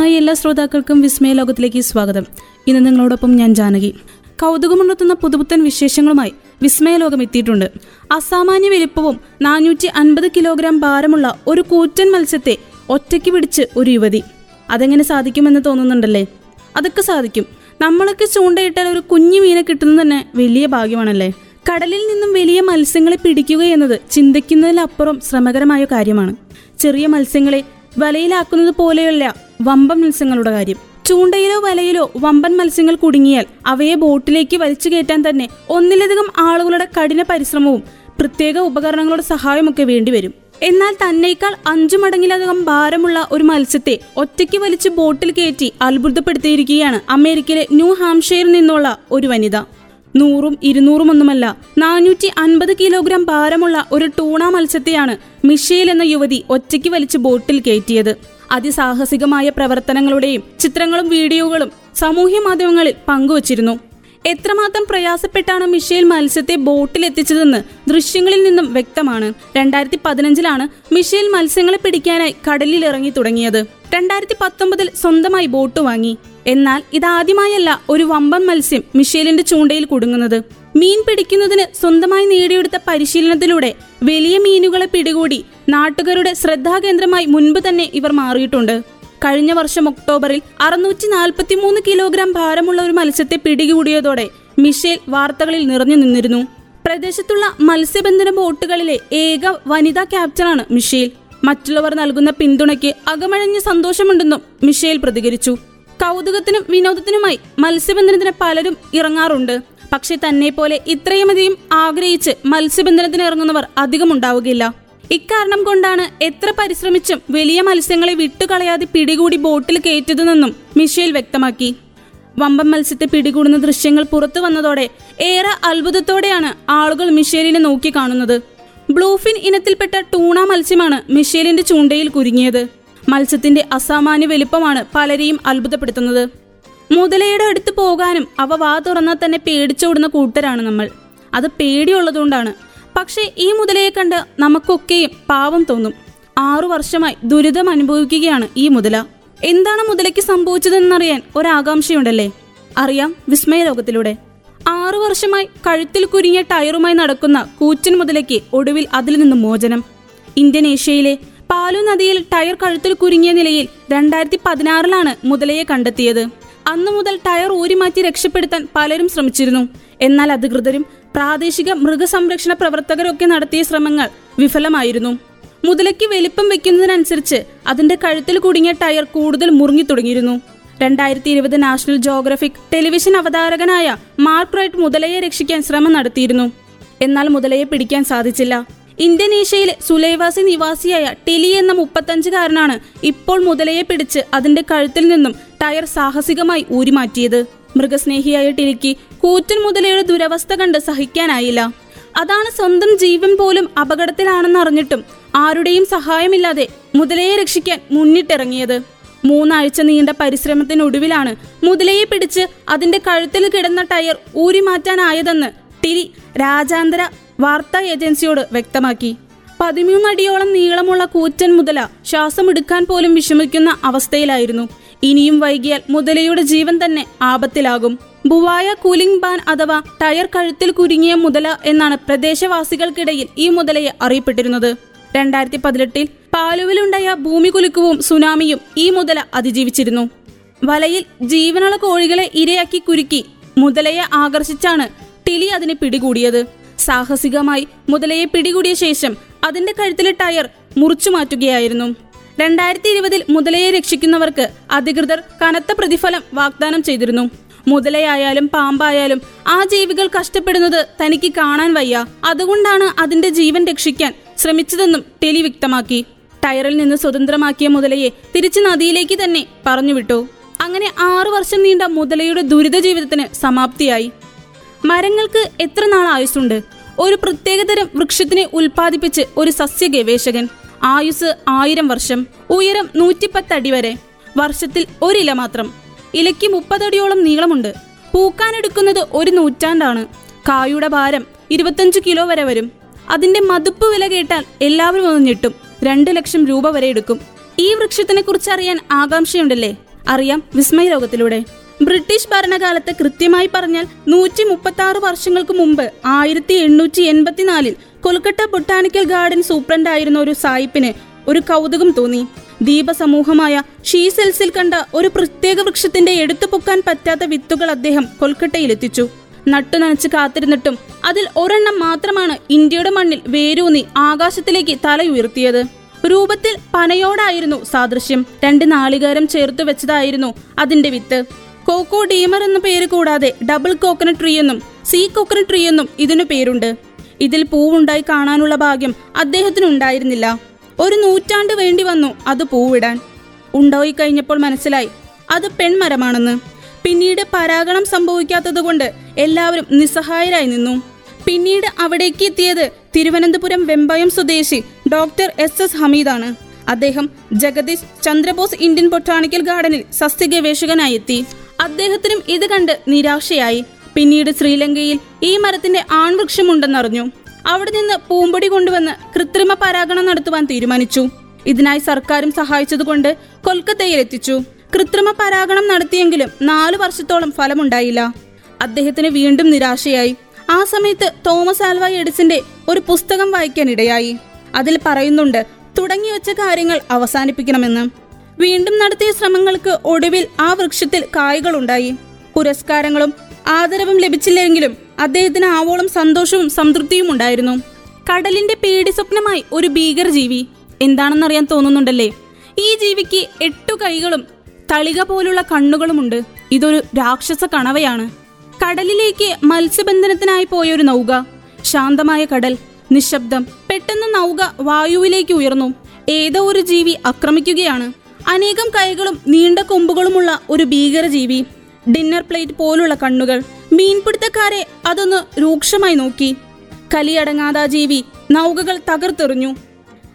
Hi എല്ലാ ശ്രോതാക്കൾക്കും വിസ്മയ ലോകത്തിലേക്ക് സ്വാഗതം. ഇന്ന് നിങ്ങളോടൊപ്പം ഞാൻ ജാനകി. കൗതുകമുണർത്തുന്ന പുതുപുത്തൻ വിശേഷങ്ങളുമായി വിസ്മയ ലോകം എത്തിയിട്ടുണ്ട്. അസാമാന്യ വലിപ്പവും നാനൂറ്റി അൻപത് കിലോഗ്രാം ഭാരമുള്ള ഒരു കൂറ്റൻ മത്സ്യത്തെ ഒറ്റയ്ക്ക് പിടിച്ച് ഒരു യുവതി. അതെങ്ങനെ സാധിക്കുമെന്ന് തോന്നുന്നുണ്ടല്ലേ? അതൊക്കെ സാധിക്കും. നമ്മളൊക്കെ ചൂണ്ടയിട്ടാൽ ഒരു കുഞ്ഞു മീനെ കിട്ടുന്നത് തന്നെ വലിയ ഭാഗ്യമാണല്ലേ? കടലിൽ നിന്നും വലിയ മത്സ്യങ്ങളെ പിടിക്കുക എന്നത് ചിന്തിക്കുന്നതിലപ്പുറം ശ്രമകരമായ കാര്യമാണ്. ചെറിയ മത്സ്യങ്ങളെ വലയിലാക്കുന്നത് പോലെയല്ല വമ്പൻ മത്സ്യങ്ങളുടെ കാര്യം. ചൂണ്ടയിലോ വലയിലോ വമ്പൻ മത്സ്യങ്ങൾ കുടുങ്ങിയാൽ അവയെ ബോട്ടിലേക്ക് വലിച്ചു കയറ്റാൻ തന്നെ ഒന്നിലധികം ആളുകളുടെ കഠിന പരിശ്രമവും പ്രത്യേക ഉപകരണങ്ങളുടെ സഹായമൊക്കെ വേണ്ടിവരും എന്നാൽ തന്നേക്കാൾ അഞ്ചു മടങ്ങിലധികം ഭാരമുള്ള ഒരു മത്സ്യത്തെ ഒറ്റയ്ക്ക് വലിച്ച് ബോട്ടിൽ കയറ്റി അത്ഭുതപ്പെടുത്തിയിരിക്കുകയാണ് അമേരിക്കയിലെ ന്യൂ ഹാംഷെയറിൽ നിന്നുള്ള ഒരു വനിത. നൂറും ഇരുന്നൂറും ഒന്നുമല്ല നാനൂറ്റി അൻപത് കിലോഗ്രാം ഭാരമുള്ള ഒരു ടൂണ മത്സ്യത്തെയാണ് മിഷേൽ എന്ന യുവതി ഒറ്റയ്ക്ക് വലിച്ച് ബോട്ടിൽ കയറ്റിയത്. അതിസാഹസികമായ പ്രവർത്തനങ്ങളുടെയും ചിത്രങ്ങളും വീഡിയോകളും സാമൂഹ്യ മാധ്യമങ്ങളിൽ പങ്കുവച്ചിരുന്നു. എത്രമാത്രം പ്രയാസപ്പെട്ടാണ് മിഷേൽ മത്സ്യത്തെ ബോട്ടിൽ എത്തിച്ചതെന്ന് ദൃശ്യങ്ങളിൽ നിന്നും വ്യക്തമാണ്. രണ്ടായിരത്തി പതിനഞ്ചിലാണ് മിഷേൽ മത്സ്യങ്ങളെ പിടിക്കാനായി കടലിൽ ഇറങ്ങി തുടങ്ങിയത്. രണ്ടായിരത്തി പത്തൊമ്പതിൽ സ്വന്തമായി ബോട്ട് വാങ്ങി. എന്നാൽ ഇതാദ്യമായല്ല ഒരു വമ്പൻ മത്സ്യം മിഷേലിന്റെ ചൂണ്ടയിൽ കുടുങ്ങുന്നത്. മീൻ പിടിക്കുന്നതിന് സ്വന്തമായി നേടിയെടുത്ത പരിശീലനത്തിലൂടെ വലിയ മീനുകളെ പിടികൂടി നാട്ടുകാരുടെ ശ്രദ്ധാകേന്ദ്രമായി മുൻപ് തന്നെ ഇവർ മാറിയിട്ടുണ്ട്. കഴിഞ്ഞ വർഷം ഒക്ടോബറിൽ അറുന്നൂറ്റി നാൽപ്പത്തി മൂന്ന് കിലോഗ്രാം ഭാരമുള്ള ഒരു മത്സ്യത്തെ പിടികൂടിയതോടെ മിഷേൽ വാർത്തകളിൽ നിറഞ്ഞു നിന്നിരുന്നു. പ്രദേശത്തുള്ള മത്സ്യബന്ധന ബോട്ടുകളിലെ ഏക വനിതാ ക്യാപ്റ്റനാണ് മിഷേൽ. മറ്റുള്ളവർ നൽകുന്ന പിന്തുണയ്ക്ക് അകമഴഞ്ഞ സന്തോഷമുണ്ടെന്നും മിഷേൽ പ്രതികരിച്ചു. കൗതുകത്തിനും വിനോദത്തിനുമായി മത്സ്യബന്ധനത്തിന് പലരും ഇറങ്ങാറുണ്ട്. പക്ഷെ തന്നെ പോലെ ഇത്രയുമധികം ആഗ്രഹിച്ച് മത്സ്യബന്ധനത്തിന് ഇറങ്ങുന്നവർ അധികം ഉണ്ടാവുകയില്ല ഇക്കാരണം കൊണ്ടാണ് എത്ര പരിശ്രമിച്ചും വലിയ മത്സ്യങ്ങളെ വിട്ടുകളയാതെ പിടികൂടി ബോട്ടിൽ കയറ്റുന്നതെന്നും മിഷേൽ വ്യക്തമാക്കി. വമ്പൻ മത്സ്യത്തെ പിടികൂടുന്ന ദൃശ്യങ്ങൾ പുറത്തു വന്നതോടെ ഏറെ അത്ഭുതത്തോടെയാണ് ആളുകൾ മിഷേലിനെ നോക്കി കാണുന്നത്. ബ്ലൂഫിൻ ഇനത്തിൽപ്പെട്ട ടൂണ മത്സ്യമാണ് മിഷേലിന്റെ ചൂണ്ടയിൽ കുരുങ്ങിയത്. മത്സ്യത്തിന്റെ അസാമാന്യ വലിപ്പമാണ് പലരെയും അത്ഭുതപ്പെടുത്തുന്നത്. മുതലയുടെ അടുത്ത് പോകാനും അവ വാ തുറന്നാൽ തന്നെ പേടിച്ചോടുന്ന കൂട്ടരാണ് നമ്മൾ. അത് പേടിയുള്ളതുകൊണ്ടാണ്. പക്ഷേ ഈ മുതലയെ കണ്ട് നമുക്കൊക്കെയും പാവം തോന്നും. ആറു വർഷമായി ദുരിതം അനുഭവിക്കുകയാണ് ഈ മുതല. എന്താണ് മുതലയ്ക്ക് സംഭവിച്ചതെന്നറിയാൻ ഒരാകാംക്ഷയുണ്ടല്ലേ? അറിയാം വിസ്മയ ലോകത്തിലൂടെ. ആറു വർഷമായി കഴുത്തിൽ കുരുങ്ങിയ ടയറുമായി നടക്കുന്ന കൂച്ചൻ മുതലയ്ക്ക് ഒടുവിൽ അതിൽ നിന്ന് മോചനം. ഇന്തോനേഷ്യയിലെ പാലു നദിയിൽ ടയർ കഴുത്തിൽ കുരുങ്ങിയ നിലയിൽ രണ്ടായിരത്തി പതിനാറിലാണ് മുതലയെ കണ്ടെത്തിയത്. അന്നു മുതൽ ടയർ ഊരിമാറ്റി രക്ഷപ്പെടുത്താൻ പലരും ശ്രമിച്ചിരുന്നു. എന്നാൽ അധികൃതരും പ്രാദേശിക മൃഗസംരക്ഷണ പ്രവർത്തകരൊക്കെ നടത്തിയ ശ്രമങ്ങൾ വിഫലമായിരുന്നു. മുതലയ്ക്ക് വലിപ്പം വെക്കുന്നതിനനുസരിച്ച് അതിന്റെ കഴുത്തിൽ കുടുങ്ങിയ ടയർ കൂടുതൽ മുറുങ്ങി തുടങ്ങിയിരുന്നു. രണ്ടായിരത്തി ഇരുപത് നാഷണൽ ജോഗ്രഫിക് ടെലിവിഷൻ അവതാരകനായ മാർക്ക് റൈറ്റ് മുതലയെ രക്ഷിക്കാൻ ശ്രമം നടത്തിയിരുന്നു. എന്നാൽ മുതലയെ പിടിക്കാൻ സാധിച്ചില്ല. ഇന്തോനേഷ്യയിലെ സുലൈവാസി നിവാസിയായ ടെലി എന്ന മുപ്പത്തഞ്ചുകാരനാണ് ഇപ്പോൾ മുതലയെ പിടിച്ച് അതിന്റെ കഴുത്തിൽ നിന്നും ടയർ സാഹസികമായി ഊരിമാറ്റിയത്. മൃഗസ്നേഹിയായ ടെലിക്ക് കൂറ്റൻ മുതലയുടെ ദുരവസ്ഥ കണ്ട് സഹിക്കാനായില്ല. അതാണ് സ്വന്തം ജീവൻ പോലും അപകടത്തിലാണെന്ന് അറിഞ്ഞിട്ടും ആരുടെയും സഹായമില്ലാതെ മുതലയെ രക്ഷിക്കാൻ മുന്നിട്ടിറങ്ങിയത്. മൂന്നാഴ്ച നീണ്ട പരിശ്രമത്തിനൊടുവിലാണ് മുതലയെ പിടിച്ച് അതിന്റെ കഴുത്തിൽ കിടന്ന ടയർ ഊരിമാറ്റാനായതെന്ന് ടിലി രാജ്യാന്തര വാർത്താ ഏജൻസിയോട് വ്യക്തമാക്കി. പതിമൂന്നടിയോളം നീളമുള്ള കൂറ്റൻ മുതല ശ്വാസമെടുക്കാൻ പോലും വിഷമിക്കുന്ന അവസ്ഥയിലായിരുന്നു. ഇനിയും വൈകിയാൽ മുതലയുടെ ജീവൻ തന്നെ ആപത്തിലാകും. ബുവായ കൂലിംഗ് ബാൻ അഥവാ ടയർ കഴുത്തിൽ കുരുങ്ങിയ മുതല എന്നാണ് പ്രദേശവാസികൾക്കിടയിൽ ഈ മുതലയെ അറിയപ്പെട്ടിരുന്നത്. രണ്ടായിരത്തി പതിനെട്ടിൽ പാലുവിലുണ്ടായ ഭൂമി കുലുക്കവും സുനാമിയും ഈ മുതല അതിജീവിച്ചിരുന്നു. വലയിൽ ജീവനുള്ള കോഴികളെ ഇരയാക്കി കുരുക്കി മുതലയെ ആകർഷിച്ചാണ് ടിലി അതിനെ പിടികൂടിയത്. സാഹസികമായി മുതലയെ പിടികൂടിയ ശേഷം അതിന്റെ കഴുത്തിലെ ടയർ മുറിച്ചു മാറ്റുകയായിരുന്നു. രണ്ടായിരത്തി ഇരുപതിൽ മുതലയെ രക്ഷിക്കുന്നവർക്ക് അധികൃതർ കനത്ത പ്രതിഫലം വാഗ്ദാനം ചെയ്തിരുന്നു. മുതലയായാലും പാമ്പായാലും ആ ജീവികൾ കഷ്ടപ്പെടുന്നത് തനിക്ക് കാണാൻ വയ്യ. അതുകൊണ്ടാണ് അതിന്റെ ജീവൻ രക്ഷിക്കാൻ ശ്രമിച്ചതെന്നും ടെലി വ്യക്തമാക്കി. ടയറിൽ നിന്ന് സ്വതന്ത്രമാക്കിയ മുതലയെ തിരിച്ച് നദിയിലേക്ക് തന്നെ പറഞ്ഞുവിട്ടു അങ്ങനെ ആറു വർഷം നീണ്ട മുതലയുടെ ദുരിത ജീവിതത്തിന് സമാപ്തിയായി. മരങ്ങൾക്ക് എത്ര നാൾ ആയുസ്സുണ്ട്? ഒരു പ്രത്യേകതരം വൃക്ഷത്തിനെ ഉൽപ്പാദിപ്പിച്ച് ഒരു സസ്യ ഗവേഷകൻ ആയുസ് ആയിരം വർഷം ഉയരം നൂറ്റിപ്പത്ത് അടി വരെ. വർഷത്തിൽ ഒരില മാത്രം. ഇലയ്ക്ക് മുപ്പതടിയോളം നീളമുണ്ട്. പൂക്കാനെടുക്കുന്നത് ഒരു നൂറ്റാണ്ടാണ്. കായുടെ ഭാരം ഇരുപത്തഞ്ച് കിലോ വരെ വരും. അതിന്റെ മതിപ്പ് വില കേട്ടാൽ എല്ലാവരും ഒന്ന് ഞെട്ടും. രണ്ട് ലക്ഷം രൂപ വരെ എടുക്കും. ഈ വൃക്ഷത്തിനെ കുറിച്ച് അറിയാൻ ആകാംക്ഷയുണ്ടല്ലേ? അറിയാം വിസ്മയ ലോകത്തിലൂടെ. ബ്രിട്ടീഷ് ഭരണകാലത്ത് കൃത്യമായി പറഞ്ഞാൽ നൂറ്റി മുപ്പത്തി ആറ് വർഷങ്ങൾക്ക് മുമ്പ് ആയിരത്തി എണ്ണൂറ്റി എൺപത്തിനാലിൽ കൊൽക്കത്ത ബൊട്ടാണിക്കൽ ഗാർഡൻ സൂപ്രണ്ടായിരുന്ന ഒരു സായിപ്പിന് ഒരു കൗതുകം തോന്നി. ദീപസമൂഹമായ ഷീസെൽസിൽ കണ്ട ഒരു പ്രത്യേക വൃക്ഷത്തിന്റെ എടുത്തു പൊക്കാൻ പറ്റാത്ത വിത്തുകൾ അദ്ദേഹം കൊൽക്കട്ടയിലെത്തിച്ചു. നട്ടു നനച്ച് കാത്തിരുന്നിട്ടും അതിൽ ഒരെണ്ണം മാത്രമാണ് ഇന്ത്യയുടെ മണ്ണിൽ വേരൂന്നി ആകാശത്തിലേക്ക് തലയുയർത്തിയത് രൂപത്തിൽ പനയോടായിരുന്നു സാദൃശ്യം. രണ്ട് നാളികേരം ചേർത്തു വെച്ചതായിരുന്നു അതിന്റെ വിത്ത്. കോക്കോ ഡീമർ എന്ന പേര് കൂടാതെ ഡബിൾ കോക്കനട്ട് ട്രീ എന്നും സീ കോക്കനട്ട് ട്രീ എന്നും ഇതിനു പേരുണ്ട്. ഇതിൽ പൂവുണ്ടായി കാണാനുള്ള ഭാഗ്യം അദ്ദേഹത്തിന് ഉണ്ടായിരുന്നില്ല. ഒരു നൂറ്റാണ്ട് വേണ്ടി വന്നു അത് പൂവിടാൻ. ഉണ്ടായി കഴിഞ്ഞപ്പോൾ മനസ്സിലായി അത് പെൺമരമാണെന്ന്. പിന്നീട് പരാഗണം സംഭവിക്കാത്തതുകൊണ്ട് എല്ലാവരും നിസ്സഹായരായി നിന്നു. പിന്നീട് അവിടേക്ക് എത്തിയത് തിരുവനന്തപുരം വെമ്പയം സ്വദേശി ഡോക്ടർ എസ് എസ് ഹമീദാണ്. അദ്ദേഹം ജഗദീഷ് ചന്ദ്രബോസ് ഇന്ത്യൻ ബൊട്ടാണിക്കൽ ഗാർഡനിൽ സസ്യഗവേഷകനായി എത്തി. അദ്ദേഹത്തിനും ഇത് കണ്ട് നിരാശയായി. പിന്നീട് ശ്രീലങ്കയിൽ ഈ മരത്തിന്റെ ആൺവൃക്ഷമുണ്ടെന്നറിഞ്ഞു. അവിടെ നിന്ന് പൂമ്പൊടി കൊണ്ടുവന്ന് കൃത്രിമ പരാഗണം നടത്തുവാൻ തീരുമാനിച്ചു. ഇതിനായി സർക്കാരും സഹായിച്ചതുകൊണ്ട് കൊൽക്കത്തയിൽ എത്തിച്ചു കൃത്രിമ പരാഗണം നടത്തിയെങ്കിലും നാലു വർഷത്തോളം ഫലമുണ്ടായില്ല. അദ്ദേഹത്തിന് വീണ്ടും നിരാശയായി. ആ സമയത്ത് തോമസ് ആൽവ എഡിസിന്റെ ഒരു പുസ്തകം വായിക്കാൻ ഇടയായി. അതിൽ പറയുന്നുണ്ട് തുടങ്ങിവെച്ച കാര്യങ്ങൾ അവസാനിപ്പിക്കണമെന്ന്. വീണ്ടും നടത്തിയ ശ്രമങ്ങൾക്ക് ഒടുവിൽ ആ വൃക്ഷത്തിൽ കായ്കളുണ്ടായി. പുരസ്കാരങ്ങളും ആദരവും ലഭിച്ചില്ലെങ്കിലും അദ്ദേഹത്തിന് ആവോളം സന്തോഷവും സംതൃപ്തിയും ഉണ്ടായിരുന്നു. കടലിന്റെ പേടി സ്വപ്നമായി ഒരു ഭീകരജീവി. എന്താണെന്നറിയാൻ തോന്നുന്നുണ്ടല്ലേ? ഈ ജീവിക്ക് എട്ടു കൈകളും തളിക പോലുള്ള കണ്ണുകളുമുണ്ട്. ഇതൊരു രാക്ഷസ കണവയാണ്. കടലിലേക്ക് മത്സ്യബന്ധനത്തിനായി പോയൊരു നൗക. ശാന്തമായ കടൽ നിശബ്ദം പെട്ടെന്ന് നൗക വായുവിലേക്ക് ഉയർന്നു. ഏതോ ഒരു ജീവി ആക്രമിക്കുകയാണ് അനേകം കൈകളും നീണ്ട കൊമ്പുകളുമുള്ള ഒരു ഭീകര ജീവി ഡിന്നർ പ്ലേറ്റ് പോലുള്ള കണ്ണുകൾ മീൻപിടുത്തക്കാരെ അതൊന്ന് രൂക്ഷമായി നോക്കി. കലിയടങ്ങാതാ ജീവി നൗകകൾ തകർത്തെറിഞ്ഞു.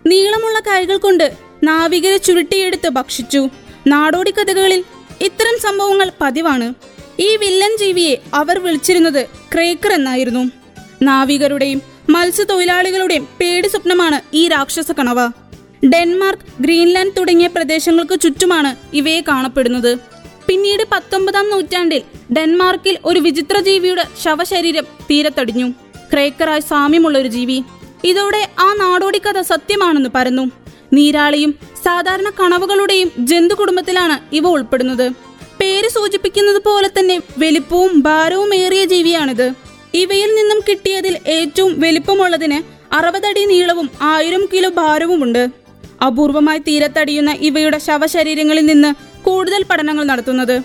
നീളമുള്ള കൈകൾ കൊണ്ട് നാവികരെ ചുരുട്ടിയെടുത്ത് ഭക്ഷിച്ചു. നാടോടി കഥകളിൽ ഇത്തരം സംഭവങ്ങൾ പതിവാണ്. ഈ വില്ലൻ ജീവിയെ അവർ വിളിച്ചിരുന്നത് ക്രേക്കർ എന്നായിരുന്നു. നാവികരുടെയും മത്സ്യത്തൊഴിലാളികളുടെയും പേടി സ്വപ്നമാണ് ഈ രാക്ഷസ കണവ. ഡെൻമാർക്ക് ഗ്രീൻലാൻഡ് തുടങ്ങിയ പ്രദേശങ്ങൾക്ക് ചുറ്റുമാണ് ഇവയെ കാണപ്പെടുന്നത്. പിന്നീട് പത്തൊമ്പതാം നൂറ്റാണ്ടിൽ ഡെൻമാർക്കിൽ ഒരു വിചിത്ര ജീവിയുടെ ശവശരീരം തീരത്തടിഞ്ഞു. ക്രേക്കറായ സാമ്യമുള്ള ഒരു ജീവി. ഇതോടെ ആ നാടോടി കഥ സത്യമാണെന്ന് പറഞ്ഞു നീരാളിയും സാധാരണ കണവുകളുടെയും ജന്തു കുടുംബത്തിലാണ് ഇവ ഉൾപ്പെടുന്നത്. പേര് സൂചിപ്പിക്കുന്നത് പോലെ തന്നെ വലിപ്പവും ഭാരവും ഏറിയ ജീവിയാണിത്. ഇവയിൽ നിന്നും കിട്ടിയതിൽ ഏറ്റവും വലിപ്പമുള്ളതിന് അറുപതടി നീളവും ആയിരം കിലോ ഭാരവുമുണ്ട്. അപൂർവമായി തീരത്തടിയുന്ന ഇവയുടെ ശവശരീരങ്ങളിൽ നിന്ന് കൂടുതൽ പഠനങ്ങൾ നടത്തുന്നത്.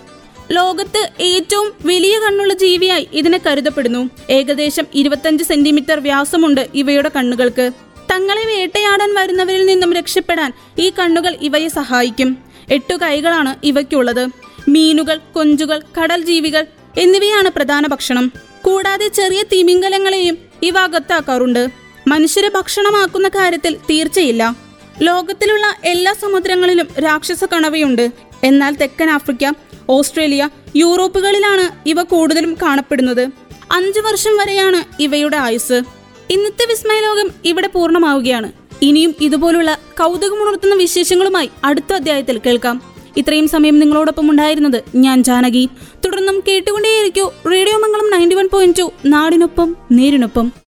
ലോകത്ത് ഏറ്റവും വലിയ കണ്ണുള്ള ജീവിയായി ഇതിനെ കരുതപ്പെടുന്നു. ഏകദേശം ഇരുപത്തഞ്ച് സെന്റിമീറ്റർ വ്യാസമുണ്ട് ഇവയുടെ കണ്ണുകൾക്ക്. തങ്ങളെ വേട്ടയാടാൻ വരുന്നവരിൽ നിന്നും രക്ഷപ്പെടാൻ ഈ കണ്ണുകൾ ഇവയെ സഹായിക്കും. എട്ടു കൈകളാണ് ഇവയ്ക്കുള്ളത്. മീനുകൾ കൊഞ്ചുകൾ കടൽ ജീവികൾ എന്നിവയാണ് പ്രധാന ഭക്ഷണം. കൂടാതെ ചെറിയ തിമിംഗലങ്ങളെയും ഇവ അകത്താക്കാറുണ്ട്. മനുഷ്യരെ ഭക്ഷണമാക്കുന്ന കാര്യത്തിൽ തീർച്ചയില്ല. ലോകത്തിലുള്ള എല്ലാ സമുദ്രങ്ങളിലും രാക്ഷസ കണവയുണ്ട്. എന്നാൽ തെക്കൻ ആഫ്രിക്ക ഓസ്ട്രേലിയ യൂറോപ്പുകളിലാണ് ഇവ കൂടുതലും കാണപ്പെടുന്നത്. അഞ്ചു വർഷം വരെയാണ് ഇവയുടെ ആയുസ് ഇന്നത്തെ വിസ്മയലോകം ഇവിടെ പൂർണമാവുകയാണ്. ഇനിയും ഇതുപോലുള്ള കൗതുകമുണർത്തുന്ന വിശേഷങ്ങളുമായി അടുത്ത അധ്യായത്തിൽ കേൾക്കാം. ഇത്രയും സമയം നിങ്ങളോടൊപ്പം ഉണ്ടായിരുന്നത് ഞാൻ ജാനകി. തുടർന്നും കേട്ടുകൊണ്ടേയിരിക്കൂ radio Mangalam ninety one point two നാടിനൊപ്പം നേരിനൊപ്പം.